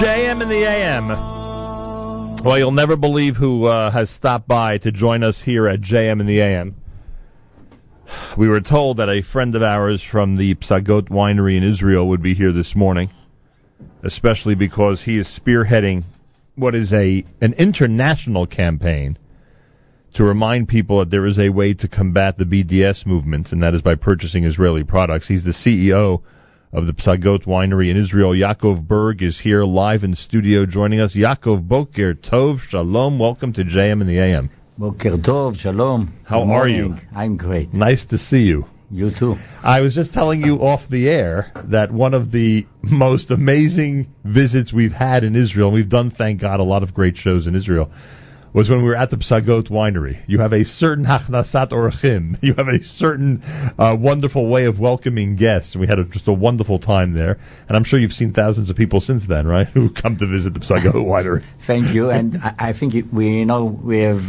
JM in the AM. Well, you'll never believe who uh, has stopped by to join us here at JM in the AM. We were told that a friend of ours from the Psagot winery in Israel would be here this morning, especially because he is spearheading what is a an international campaign to remind people that there is a way to combat the BDS movement, and that is by purchasing Israeli products. He's the CEO of the Psagot Winery in Israel. Yaakov Berg is here live in studio joining us. Yaakov Boker Tov, Shalom, welcome to JM in the AM. Boker Tov, Shalom. How are you? I'm great. Nice to see you. You too. I was just telling you off the air that one of the most amazing visits we've had in Israel, we've done, thank God, a lot of great shows in Israel, was when we were at the Psagot winery. You have a certain hachnasat orchim. You have a certain uh, wonderful way of welcoming guests. We had a, just a wonderful time there. And I'm sure you've seen thousands of people since then, right, who come to visit the Psagot winery. Thank you. And I, I think it- we you know we have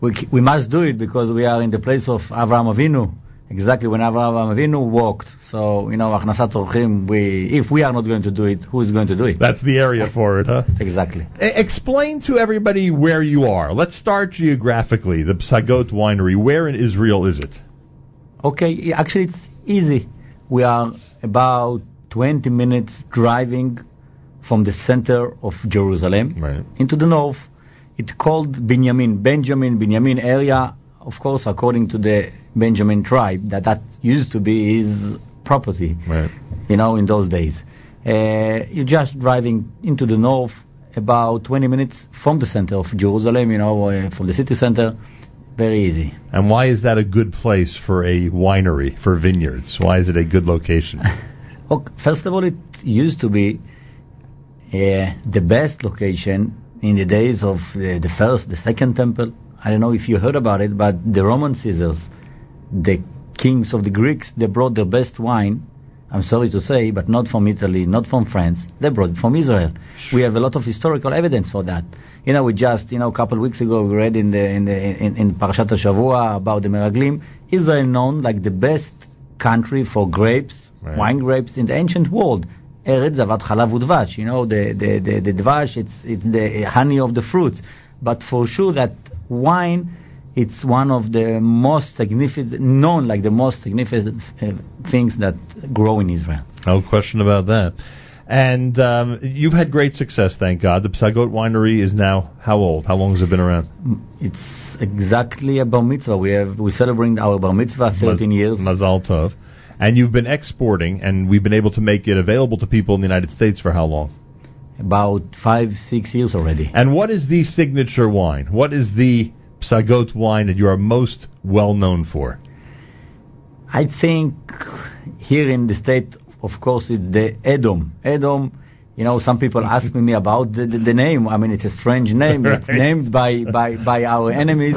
we we must do it because we are in the place of Avraham Avinu. Exactly when Avraham Avinu walked. So you know, Achnasat Orchim. We if we are not going to do it, who is going to do it? That's the area for it, huh? Exactly. E- explain to everybody where you are. Let's start geographically. The Psagot winery. Where in Israel is it? Okay, actually it's easy. We are about 20 minutes driving from the center of Jerusalem Right. into the north. It's called Benjamin, Benjamin, Benjamin area. Of course, according to the Benjamin tribe, that that used to be his property. Right. You know, in those days, uh, you're just driving into the north, about 20 minutes from the center of Jerusalem. You know, uh, from the city center. Very easy. And why is that a good place for a winery, for vineyards? Why is it a good location? Okay, first of all, it used to be uh, the best location in the days of the, the first, the second temple. I don't know if you heard about it, but the Roman Caesars, the kings of the Greeks, they brought their best wine. I'm sorry to say, but not from Italy, not from France. They brought it from Israel. We have a lot of historical evidence for that. You know, we just, you know, a couple of weeks ago we read in the in the in, in Parashat Shavua about the Meraglim. Israel known like the best country for grapes, Right. wine grapes in the ancient world. Eretz Zavat Chalav Udvash. You know, the, the, the, the dvash, it's, it's the honey of the fruits. But for sure that wine, it's one of the most significant, known like the most significant uh, things that grow in Israel. no question about that. And um, you've had great success, thank God. The Psagot winery is now how old? How long has it been around? It's exactly a bar mitzvah. We have, we celebrate our bar mitzvah 13 years. Mazal Tov. And you've been exporting, and we've been able to make it available to people in the United States for how long? About five, six years already. And what is the signature wine? What is the Psagot wine that you are most well known for? I think here in the state, of course, it's the Edom. Edom, you know, some people ask me about the, the, the name. I mean, it's a strange name. It's named by, by, by our enemies.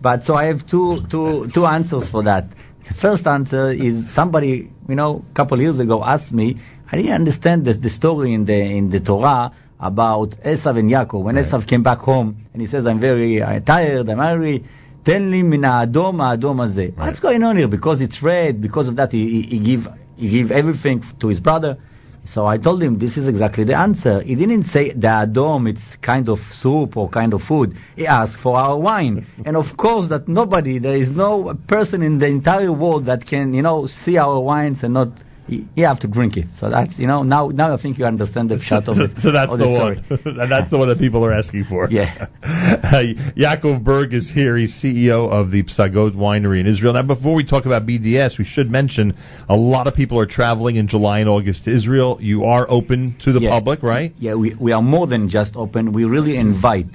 But so I have two, two, two answers for that. The first answer is somebody, you know, a couple of years ago asked me, I didn't understand the, the story in the, in the Torah about Esav and Yaakov. When right. Esav came back home and he says, I'm very uh, tired, I'm hungry, tell me min ha'adom adom hazeh. Right. What's going on here? Because it's red, because of that he, he, he, give, he give everything to his brother. So I told him this is exactly the answer. He didn't say the adom, it's kind of soup or kind of food. He asked for our wine. and of course that nobody, there is no person in the entire world that can, you know, see our wines and not you have to drink it. So that's, you know, now now I think you understand the shot of so, it. so that's the, story. one. and that's the one that people are asking for. Yeah. Uh, Yaakov Berg is here. He's CEO of the Psagot Winery in Israel. Now, before we talk about BDS, we should mention a lot of people are traveling in July and August to Israel. You are open to the Yeah. public, right? Yeah, we, we are more than just open. We really invite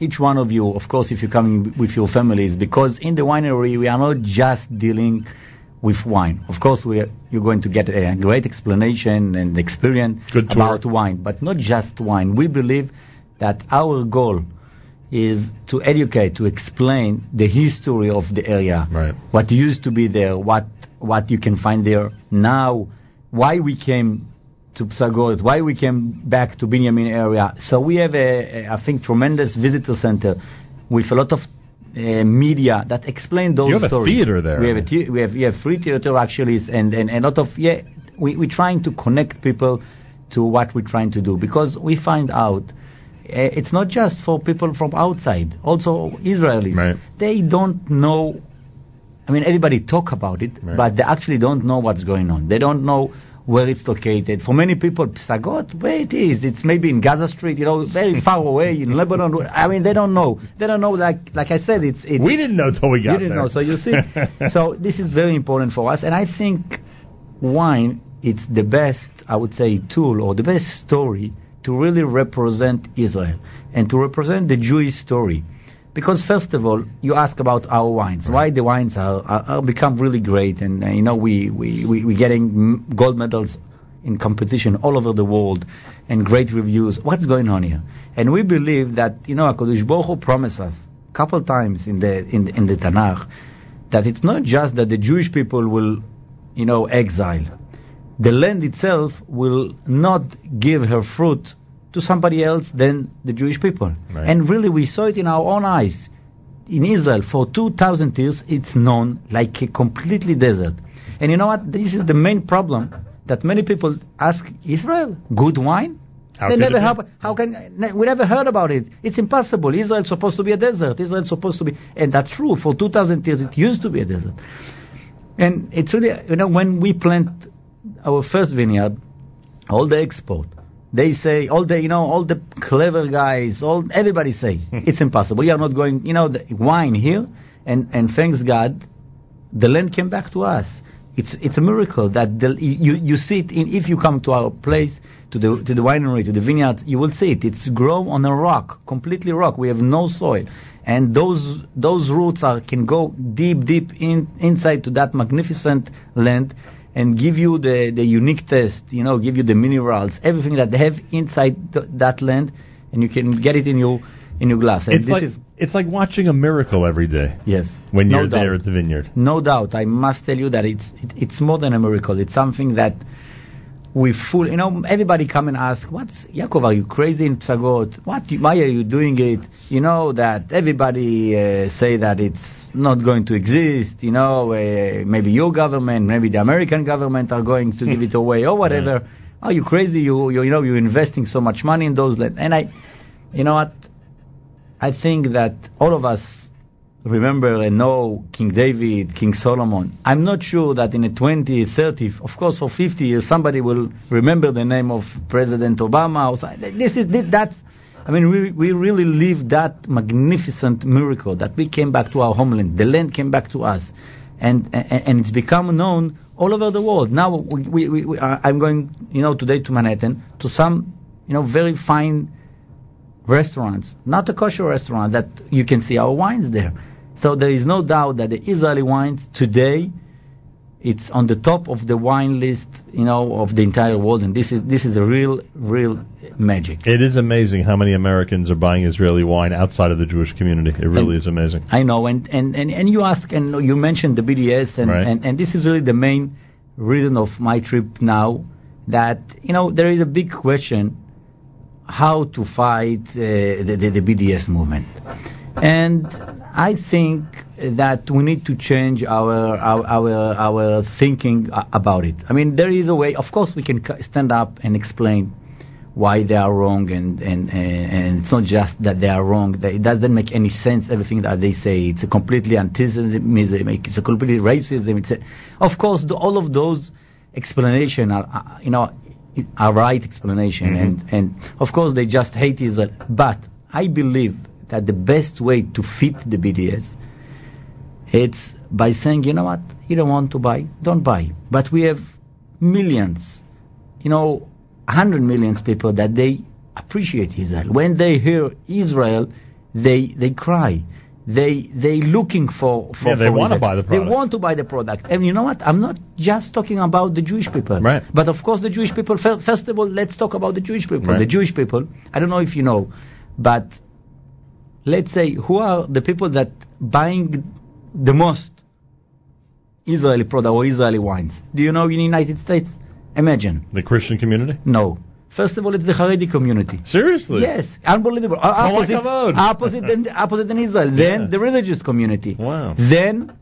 each one of you, of course, if you're coming with your families, because in the winery we are not just dealing with wine. Of course, we are, you're going to get a great explanation and experience about wine, but not just wine. We believe that our goal is to educate, to explain the history of the area, Right. what used to be there, what what you can find there now, why we came to Psagot, why we came back to Binyamin area. So we have a, a I think tremendous visitor center with a lot of uh, media that explain those You have a theater there. We have a we have we have free theater actually, and and a lot of yeah. We we're trying to connect people to what we're trying to do because we find out uh, it's not just for people from outside, also Israelis. Right. They don't know. I mean, everybody talk about it, Right. but they actually don't know what's going on. They don't know where it's located. For many people, Psagot, where it is, it's maybe in Gaza Street, you know, very far away in Lebanon. I mean, they don't know. They don't know. Like, like I said, it's it's We didn't know till we got you didn't there. know. So you see, so this is very important for us, and I think wine it's the best, I would say, tool or the best story to really represent Israel and to represent the Jewish story. Because first of all, you ask about our wines. Why the wines are, are, are become really great, and uh, you know we we we we getting gold medals in competition all over the world, and great reviews. What's going on here? And we believe that you know Hakadosh Baruch Hu promised us a couple times in the in the, in the Tanakh that it's not just that the Jewish people will, you know, exile. The land itself will not give her fruit to somebody else than the Jewish people. Right. And really, we saw it in our own eyes. In Israel, for 2,000 years, it's known like a completely desert. And you know what? This is the main problem that many people ask Israel, good wine? How they never have, how can we never heard about it? It's impossible. Israel's supposed to be a desert. Israel's supposed to be, and that's true. For 2,000 years, it used to be a desert. And it's really, you know, when we plant our first vineyard, all the export, they say, all the, you know, all the clever guys, all everybody say it's impossible. You are not going, you know, the wine here, and and thanks God, the land came back to us. It's it's a miracle that the, you you see it in, if you come to our place to the to the winery to the vineyard you will see it. It's grown on a rock, completely rock. We have no soil, and those those roots are can go deep deep in inside to that magnificent land and give you the the unique taste. You know, give you the minerals, everything that they have inside th- that land, and you can get it in your in your glass. And It's this like is it's like watching a miracle every day yes when no you're doubt. there at the vineyard. No doubt, I must tell you that it's it, it's more than a miracle. It's something that we full. You know, everybody come and ask, "What's Yaakov? Are you crazy in Psagot? What? you- Why are you doing it? You know that everybody uh, say that it's not going to exist. You know, uh, maybe your government, maybe the American government are going to give it away or whatever. Are you crazy? You, you you know you're investing so much money in those land. And I, you know what? I think that all of us remember and know King David, King Solomon. I'm not sure that in a 20, 30, of course for 50 years, somebody will remember the name of President Obama. This is that's. I mean, we we really lived that magnificent miracle that we came back to our homeland. The land came back to us, and and, and it's become known all over the world. Now we, we, we, we uh, I'm going, you know, today to Manhattan to some, you know, very fine restaurants, not a kosher restaurant, that you can see our wines there. So there is no doubt that the Israeli wines today, it's on the top of the wine list, you know, of the entire world, and this is this is a real, real magic. It is amazing how many Americans are buying Israeli wine outside of the Jewish community. It really is amazing. I know, and, and, and, and you ask, and you mentioned the BDS, and, Right. and, and this is really the main reason of my trip now, that, you know, there is a big question how to fight uh, the, the, the BDS movement. And I think that we need to change our our our, our thinking about it. I mean, there is a way. Of course, we can stand up and explain why they are wrong, and and and, it's not just that they are wrong. That it doesn't make any sense. Everything that they say, it's a completely anti-Semitism. It's a completely racism. It's a, of course, the, all of those explanation are, uh, you know, are right explanation, and and of course they just hate Israel. But I believe that the best way to fit the BDS it's by saying, you know what, you don't want to buy, don't buy. But we have millions, you know, hundred millions people that they appreciate Israel. When they hear Israel, they they cry. They they looking for for Yeah, they wanna buy the product. They want to buy the product. And you know what? I'm not just talking about the Jewish people. Right. But of course, the Jewish people. First of all, let's talk about the Jewish people. Right. The Jewish people. I don't know if you know, but let's say who are the people that buying the most Israeli product or Israeli wines? Do you know in the United States? Imagine. The Christian community? No. First of all, it's the Haredi community. Seriously? Yes, unbelievable. Oh, my opposite, kavod. opposite, than, opposite than Israel. Yeah. Then the religious community. Wow. Then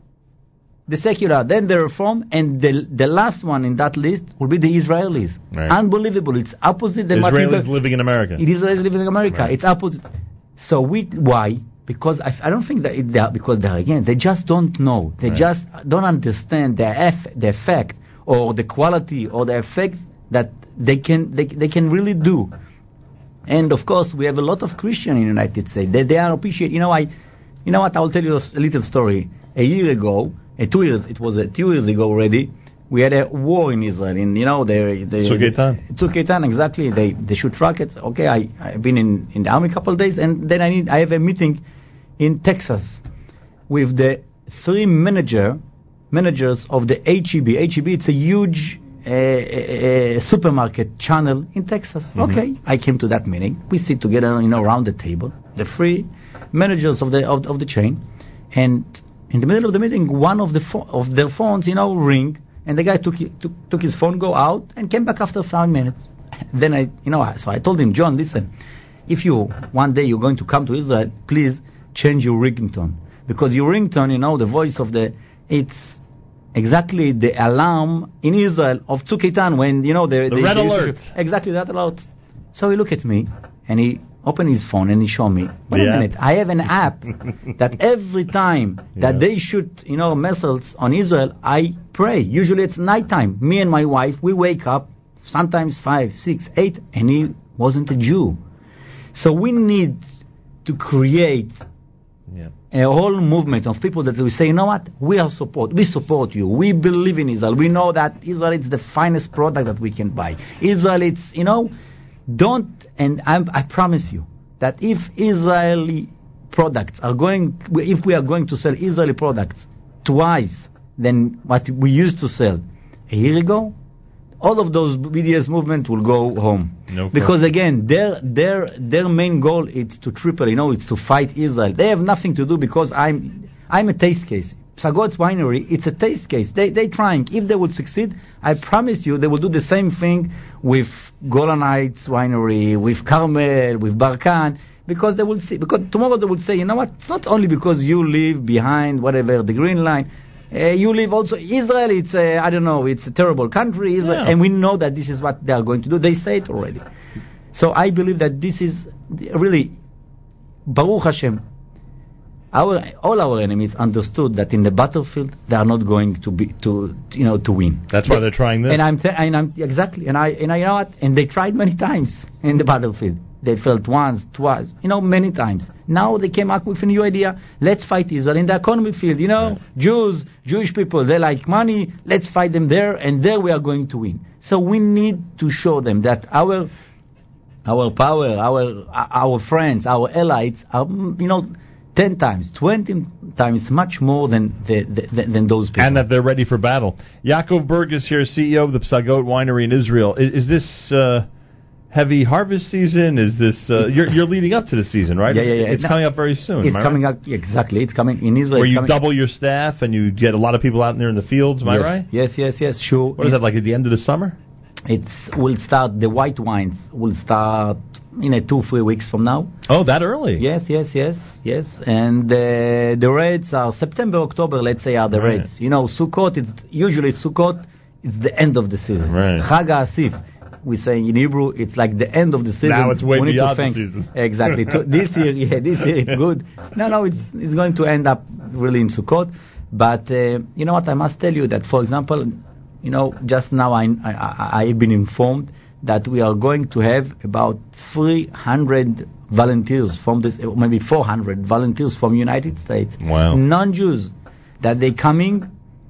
the secular, then the reform, and the the last one in that list will be the Israelis. Right. Unbelievable. It's opposite you Israelis living in America. it is Israelis living in America. Right. It's opposite. So we why? Because I, I don't think that it, they are, because they are again they just don't know. They Right. just don't understand the eff, the effect or the quality or the effect that they can they, they can really do. And of course, we have a lot of Christian in the United States. They, they are appreciate. You know, I, you know what? I'll tell you a a little story. A year ago, uh, two years. It was uh, two years ago already. We had a war in Israel. In you know, they they Tzuk Eitan. Tzuk Eitan, exactly. They they shoot rockets. Okay, I I've been in in the army a couple of days, and then I need I have a meeting in Texas with the three manager managers of the HEB. HEB, it's a huge uh, uh, supermarket channel in Texas. Okay, I came to that meeting. We sit together, you know, around the table, the three managers of the of, of the chain, and in the middle of the meeting, one of the pho- of their phones, you know, ring, and the guy took, took took his phone, go out, and came back after five minutes. Then I, you know, so I told him, John, listen, if you one day you're going to come to Israel, please change your ringtone because your ringtone, you know, the voice of the, it's exactly the alarm in Israel of Tzuk when you know the, The red used alert. Exactly that alert. So he looked at me and he opened his phone and he showed me. Wait a minute, I have an app that every time that Yeah. they shoot, you know, missiles on Israel, I pray. Usually it's nighttime. Me and my wife, we wake up, sometimes five, six, eight, and he wasn't a Jew. So we need to create Yeah. a whole movement of people that we say, you know what, we are support, we support you, we believe in Israel, we know that Israel is the finest product that we can buy. Israel, it's you know, don't and I'm, I promise you that if Israeli products are going, if we are going to sell Israeli products twice than what we used to sell a year ago, all of those BDS movement will go home. No because again, their their their main goal is to triple. You know, it's to fight Israel. They have nothing to do because I'm I'm a taste case. Psagot Winery, it's a taste case. They they trying. If they would succeed, I promise you, they will do the same thing with Golan Heights Winery, with Carmel, with Barkan, because they will see. Because tomorrow they will say, you know what? It's not only because you live behind whatever the green line. Uh, you live also Israel. It's a, I don't know. It's a terrible country, Israel, Yeah. and we know that this is what they are going to do. They say it already. So I believe that this is really Baruch Hashem. Our all our enemies understood that in the battlefield they are not going to be to you know to win. That's why they're trying this. And I'm te- and I'm exactly and I and I you know what and they tried many times in the battlefield. They failed once, twice, you know, many times. Now they came up with a new idea. Let's fight Israel in the economy field. You know, Jews, Jewish people, they like money. Let's fight them there, and there we are going to win. So we need to show them that our our power, our our friends, our allies are, you know, ten times, twenty times much more than the, the, than- those people. and that they're ready for battle. Yaakov Berg is here, CEO of the Psagot Winery in Israel. Is, is this uh, heavy harvest season? Is this uh, you're, you're leading up to the season, right? Yeah, yeah, yeah. It's No, coming up very soon. it's coming right? up exactly. It's coming in Israel. Where you double your staff and you get a lot of people out there in the fields. Am I yes, right? Yes, yes, yes. Sure. What is that like at the end of the summer? It's will start. The white wines will start in a two three weeks from now. Oh, that early? Yes, yes, yes, yes. And uh, the rates are September, October. Let's say are the Right. rates. You know, Sukkot. It's usually Sukkot. It's the end of the season. Right. Chag Asif. We say in Hebrew, it's like the end of the season. Now it's way We beyond the season. Exactly. This year, yeah, this year it's good. No, no, it's it's going to end up really in Sukkot. But uh, you know what? I must tell you that, for example, you know, just now I, I, I I've been informed that we are going to have about 300 volunteers from this, uh, maybe 400 volunteers from United States, Wow. non-Jews, that they coming,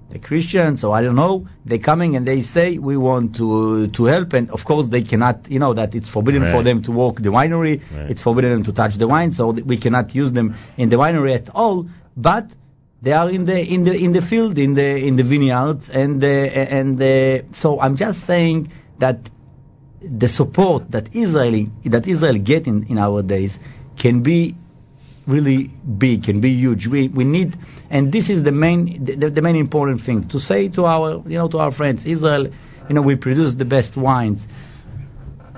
the Christians or I don't know, they coming and they say we want to to help, and of course they cannot, you know, that it's forbidden for them to walk the winery, Right. it's forbidden them to touch the wine, so we cannot use them in the winery at all, but they are in the in the in the field in the in the vineyards and uh, and uh, so I'm just saying that the support that Israeli that Israel get in, in our days can be really big, can be huge. We we need, and this is the main the, the main important thing to say to our you know to our friends Israel. You know we produce the best wines.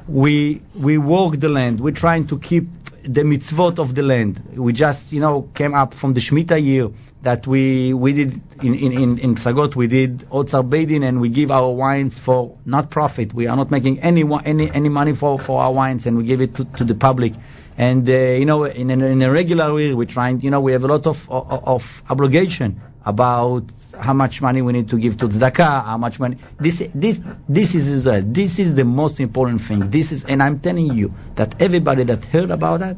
We we walk the land. We're trying to keep the mitzvot of the land. We just, you know, came up from the Shemitah year that we we did in in in, in Psagot. We did Otzar Beit Din, and we give our wines for not profit. We are not making any any any money for for our wines, and we give it to, to the public. And uh, you know, in, in a regular way, we're trying. You know, we have a lot of of, of obligation about how much money we need to give to tzedakah, how much money. This this this is Israel. This is the most important thing. This is, and I'm telling you that everybody that heard about that,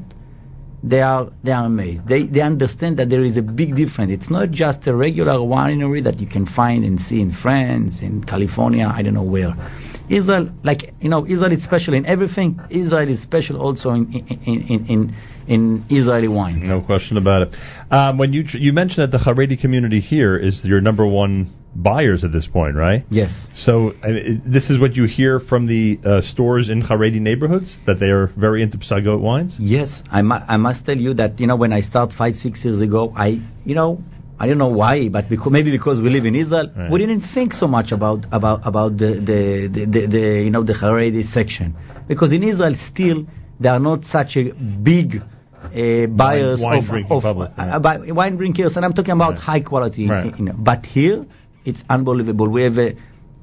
they are they are amazed. They they understand that there is a big difference. It's not just a regular winery that you can find and see in France, in California, I don't know where. Israel, like you know, Israel is special in everything. Israel is special also in in in in, in Israeli wine. No question about it. Um, when you you mentioned that the Haredi community here is your number one buyers at this point, right? Yes. So I mean, this is what you hear from the uh, stores in Haredi neighborhoods that they are very into Psagot wines. Yes, I, mu- I must tell you that you know when I started five six years ago, I you know I don't know why, but because, maybe because we live in Israel, Right. we didn't think so much about about about the the, the, the, the you know the Haredi section because in Israel still there are not such a big. Uh, buyers wine of, of public, uh, yeah. buy- wine drinkers, and I'm talking about Right. high quality. Right. You know. But here, it's unbelievable. We have a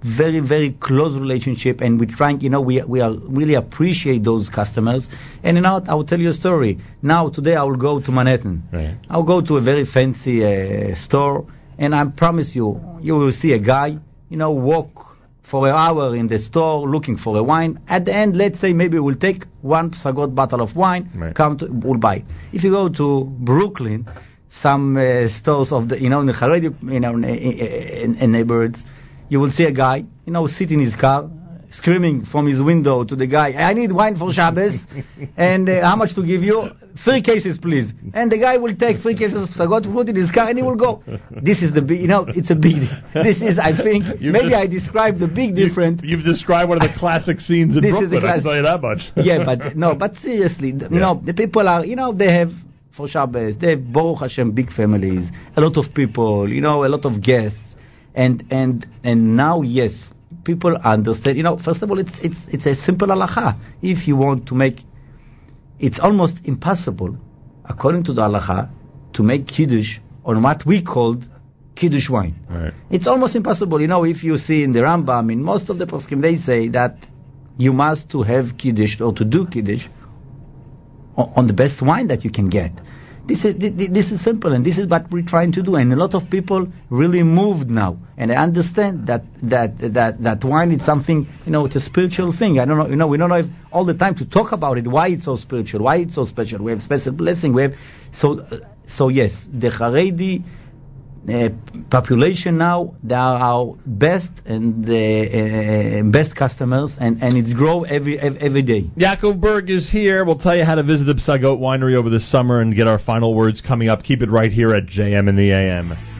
very very close relationship and we're trying you know we we are really appreciate those customers and you know I will tell you a story now today I will go to Manhattan Right. I'll go to a very fancy uh, store and I promise you you will see a guy you know walk for an hour in the store looking for a wine at the end let's say maybe we'll take one Psagot bottle of wine Right. come to we'll buy it. if you go to Brooklyn some uh, stores of the you know in the Haredi you know in, in, in neighborhoods you will see a guy, you know, sit in his car, screaming from his window to the guy, I need wine for Shabbos, and uh, how much to give you? Three cases, please. And the guy will take three cases of Psagot, put it in his car, and he will go. This is the big, you know, it's a big, this is, I think, You've maybe just- I described the big difference. You, have described one of the classic scenes in This is Brooklyn. a I can tell you that much. yeah, but no, but seriously, th- you Yeah. know, the people are, you know, they have for Shabbos, they have Baruch Hashem big families, a lot of people, you know, a lot of guests, and and and now yes, people understand. You know, first of all, it's it's it's a simple halacha. If you want to make, it's almost impossible, according to the halacha, to make kiddush on what we called kiddush wine. Right. It's almost impossible. You know, if you see in the Rambam, in most of the poskim, they say that you must to have kiddush or to do kiddush on the best wine that you can get. This is thi- thi- this is simple, and this is what we're trying to do. And a lot of people really moved now, and I understand that that that that wine is something you know it's a spiritual thing. I don't know, you know, we don't have all the time to talk about it. Why it's so spiritual? Why it's so special? We have special blessing. We have so so yes, the Haredi uh, population now they are our best and the uh, best customers and, and it's grow every every day Yaakov Berg is here. We'll tell you how to visit the Psagot Winery over the summer and get our final words coming up. Keep it right here at JM in the AM.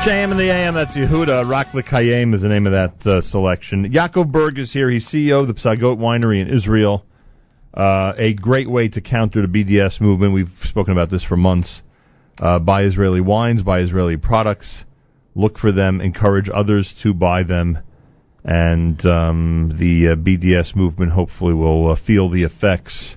JM in the AM, that's Yehuda. Rock the Kayem is the name of that uh, selection. Yaakov Berg is here. He's CEO of the Psagot Winery in Israel. Uh, a great way to counter the BDS movement. We've spoken about this for months. Uh, buy Israeli wines, buy Israeli products. Look for them, encourage others to buy them and um, the uh, BDS movement hopefully will uh, feel the effects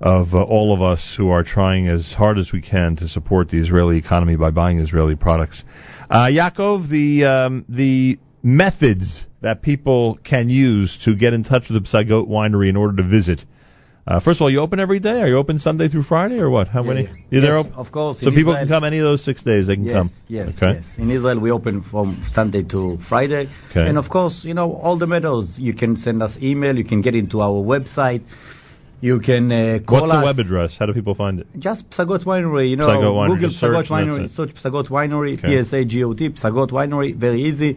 of uh, all of us who are trying as hard as we can to support the Israeli economy by buying Israeli products. Uh, Yaakov, the um, the methods that people can use to get in touch with the Psagot Winery in order to visit. Uh, first of all, you open every day? Are you open Sunday through Friday, or what? How many? yeah. You there? Yes, op- of course. So people Israel- can come any of those six days. They can yes, come. Yes, Okay. yes. In Israel, we open from Sunday to Friday. Okay. And of course, you know, all the methods. You can send us email. You can get into our website. You can uh, call What's the us. web address? How do people find it? Just Psagot Winery, you know, Psagot Winery, Google search Psagot Winery, search Psagot Winery, Okay. P-S-A-G-O-T, Psagot Winery, very easy.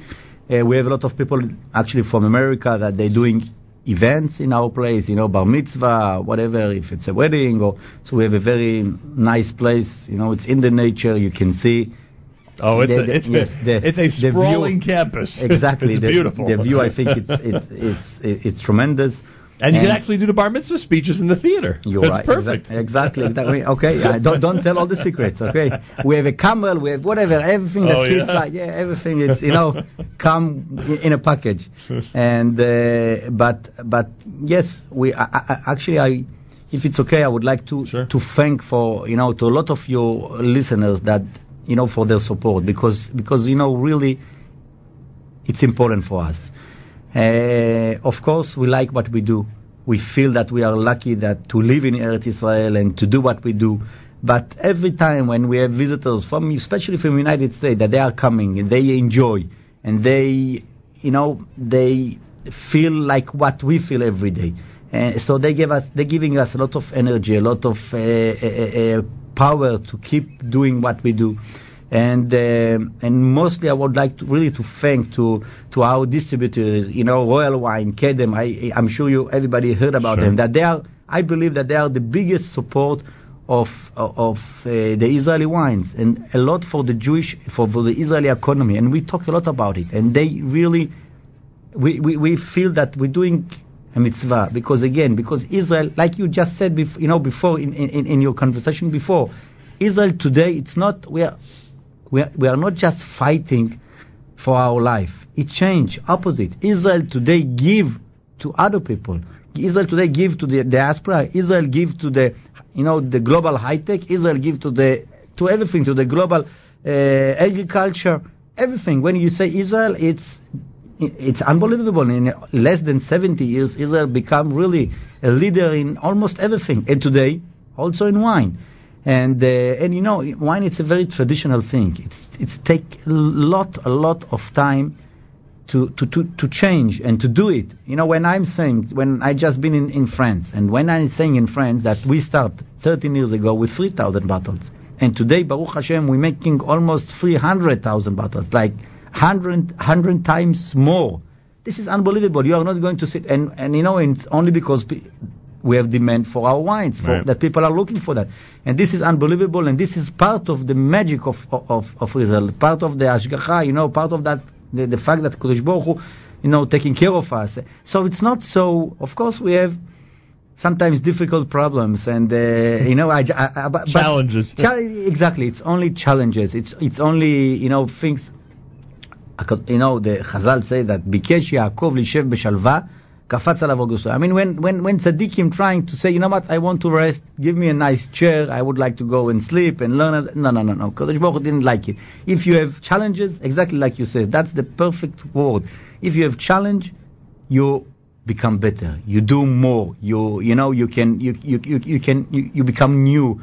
Uh, we have a lot of people actually from America that they're doing events in our place, you know, bar mitzvah, whatever, if it's a wedding, or so we have a very nice place, you know, it's in the nature, you can see. Oh, it's The- a it's yes, a the- it's a the view- sprawling campus. Exactly, it's the, beautiful. The view, I think it's it's it's, it's tremendous. And you can actually do the bar mitzvah speeches in the theater. You're That's right. perfect. Exactly. Exactly. exactly. Okay. Uh, don't don't tell all the secrets. Okay. We have a camel. We have whatever. Everything that Oh, yeah? like. Yeah. Everything. It's you know come in a package. And uh, but but yes, we I, I, actually I. If it's okay, I would like to Sure. to thank for you know to a lot of your listeners that you know for their support because because you know really it's important for us. Uh, of course, we like what we do. We feel that we are lucky that to live in Eretz Israel and to do what we do. But every time when we have visitors from, especially from the United States, that they are coming and they enjoy and they, you know, they feel like what we feel every day. Uh, so they give us, they're giving us a lot of energy, a lot of uh, power to keep doing what we do and uh, and mostly I would like to really to thank to to our distributors, you know, Royal Wine, Kedem. I I'm sure you everybody heard about Sure. them. That they are, I believe that they are the biggest support of of uh, the Israeli wines and a lot for the Jewish for, for the Israeli economy. And we talk a lot about it. And they really, we we, we feel that we're doing. A mitzvah because again because Israel like you just said bef- you know before in, in, in your conversation before Israel today it's not we are we are, we are not just fighting for our life. It changed. Opposite. Israel today give to other people. Israel today give to the diaspora. Israel give to the, you know, the global high tech. Israel give to the, to everything, to the global uh, agriculture, everything. When you say Israel, it's it's unbelievable. In less than 70 years, Israel become really a leader in almost everything. And today, also in wine. And uh, and you know, wine it's a very traditional thing. It's it's take a lot a lot of time to, to, to, to change and to do it. You know, when I'm saying, when I just been in, in France, and when I'm saying in France that we start 13 years ago with 3,000 bottles, and today, Baruch Hashem, we're making almost 300,000 bottles, like 100, 100 times more. This is unbelievable. You are not going to sit, and, and you know, it's only because we have demand for our wines, for, Right. that people are looking for that. And this is unbelievable, and this is part of the magic of, of, of Israel, part of the Ashgacha, you know, part of that, the, the fact that Kodesh Baruch Hu, you know, taking care of us. So it's not so, of course we have sometimes difficult problems, and, uh, you know, I, I, I, but, Challenges. Chal- exactly, it's only challenges. It's, it's only, you know, things, you know, the Chazal say that, ביקש יעקב לישב בשלווה, קפץ עליו אוגוסטו. I mean, when, when, when tzaddikim trying to say, you know what, I want to rest, give me a nice chair, I would like to go and sleep and learn. it." No, no, no, no. Kodesh Baruch Hu didn't like it. If you have challenges, exactly like you said, that's the perfect word. If you have challenge, you become better. You do more. You, you know, you can, you, you, you, you can, you, you become new.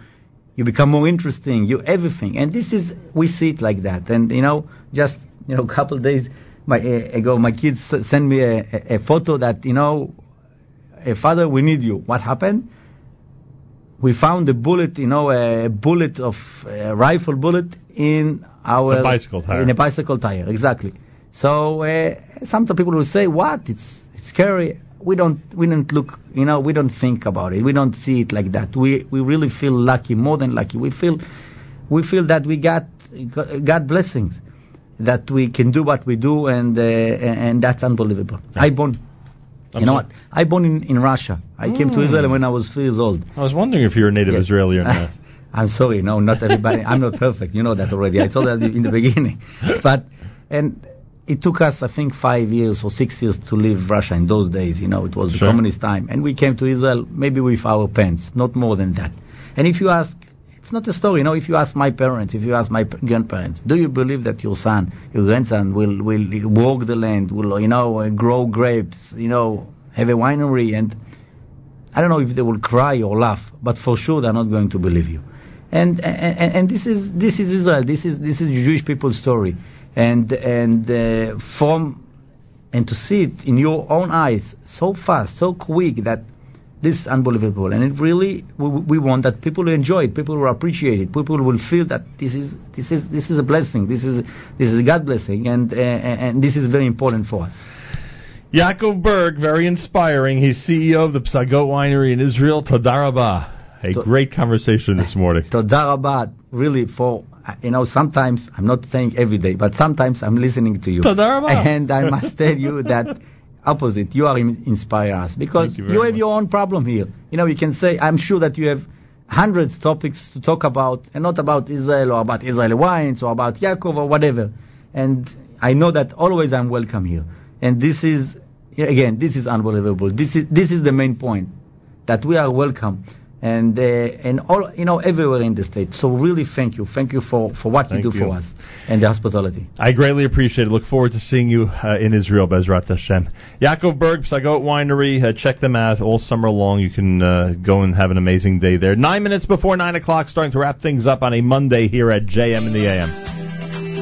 You become more interesting. You everything. And this is, we see it like that. And, you know, just, you know, a couple days my, uh, ago, my kids sent me a, a, a photo that, you know, "Eh, father, we need you. What happened? We found a bullet, you know, a bullet of a rifle bullet in our A bicycle tire. In a bicycle tire, exactly. So uh, sometimes people will say, "What? It's, it's scary." We don't we don't look, you know, we don't think about it. We don't see it like that. We we really feel lucky, more than lucky. We feel we feel that we got got blessings. That we can do what we do, and uh, and that's unbelievable. I born. I'm you know sorry. what? I born in, in Russia. I came to Israel when I was three years old. I was wondering if you're a native Yes. Israeli or not. I'm sorry, no, not everybody. I'm not perfect. You know that already. I told that in the beginning. But and it took us, I think, five years or six years to leave Russia in those days. You know, it was the communist time, and we came to Israel maybe with our pants, not more than that. And if you ask, it's not a story. You know, if you ask my parents, if you ask my grandparents, do you believe that your son, your grandson, will will work the land, will you know uh, grow grapes, you know, have a winery and I don't know if they will cry or laugh, but for sure they're not going to believe you. And and, and this is this is Israel. This is this is Jewish people's story, and and uh, from and to see it in your own eyes so fast, so quick that this is unbelievable. And it really we, we want that people will enjoy it, people will appreciate it, people will feel that this is this is this is a blessing, this is this is a God blessing, and uh, and this is very important for us. Yaakov Berg, very inspiring. He's CEO of the Psagot Winery in Israel. Todarabah. A To- great conversation this morning. tadarabah. really for you know sometimes I'm not saying every day, but sometimes I'm listening to you. And I must tell you that opposite, you are in, inspire us because you you, have much. your own problem here. You know, you can say I'm sure that you have hundreds topics to talk about, and not about Israel or about Israeli wines or about Yaakov or whatever. And I know that always I'm welcome here. And this is again, this is unbelievable. This is this is the main point that we are welcome and uh, and all you know everywhere in the state. So really, thank you, thank you for for what Thank you do you. for us and the hospitality. I greatly appreciate it. Look forward to seeing you uh, in Israel, Bezrat Hashem. Yaakov Berg, Psagot Winery. Uh, check them out all summer long. You can uh, go and have an amazing day there. Nine minutes before nine o'clock, starting to wrap things up on a Monday here at JM in the AM.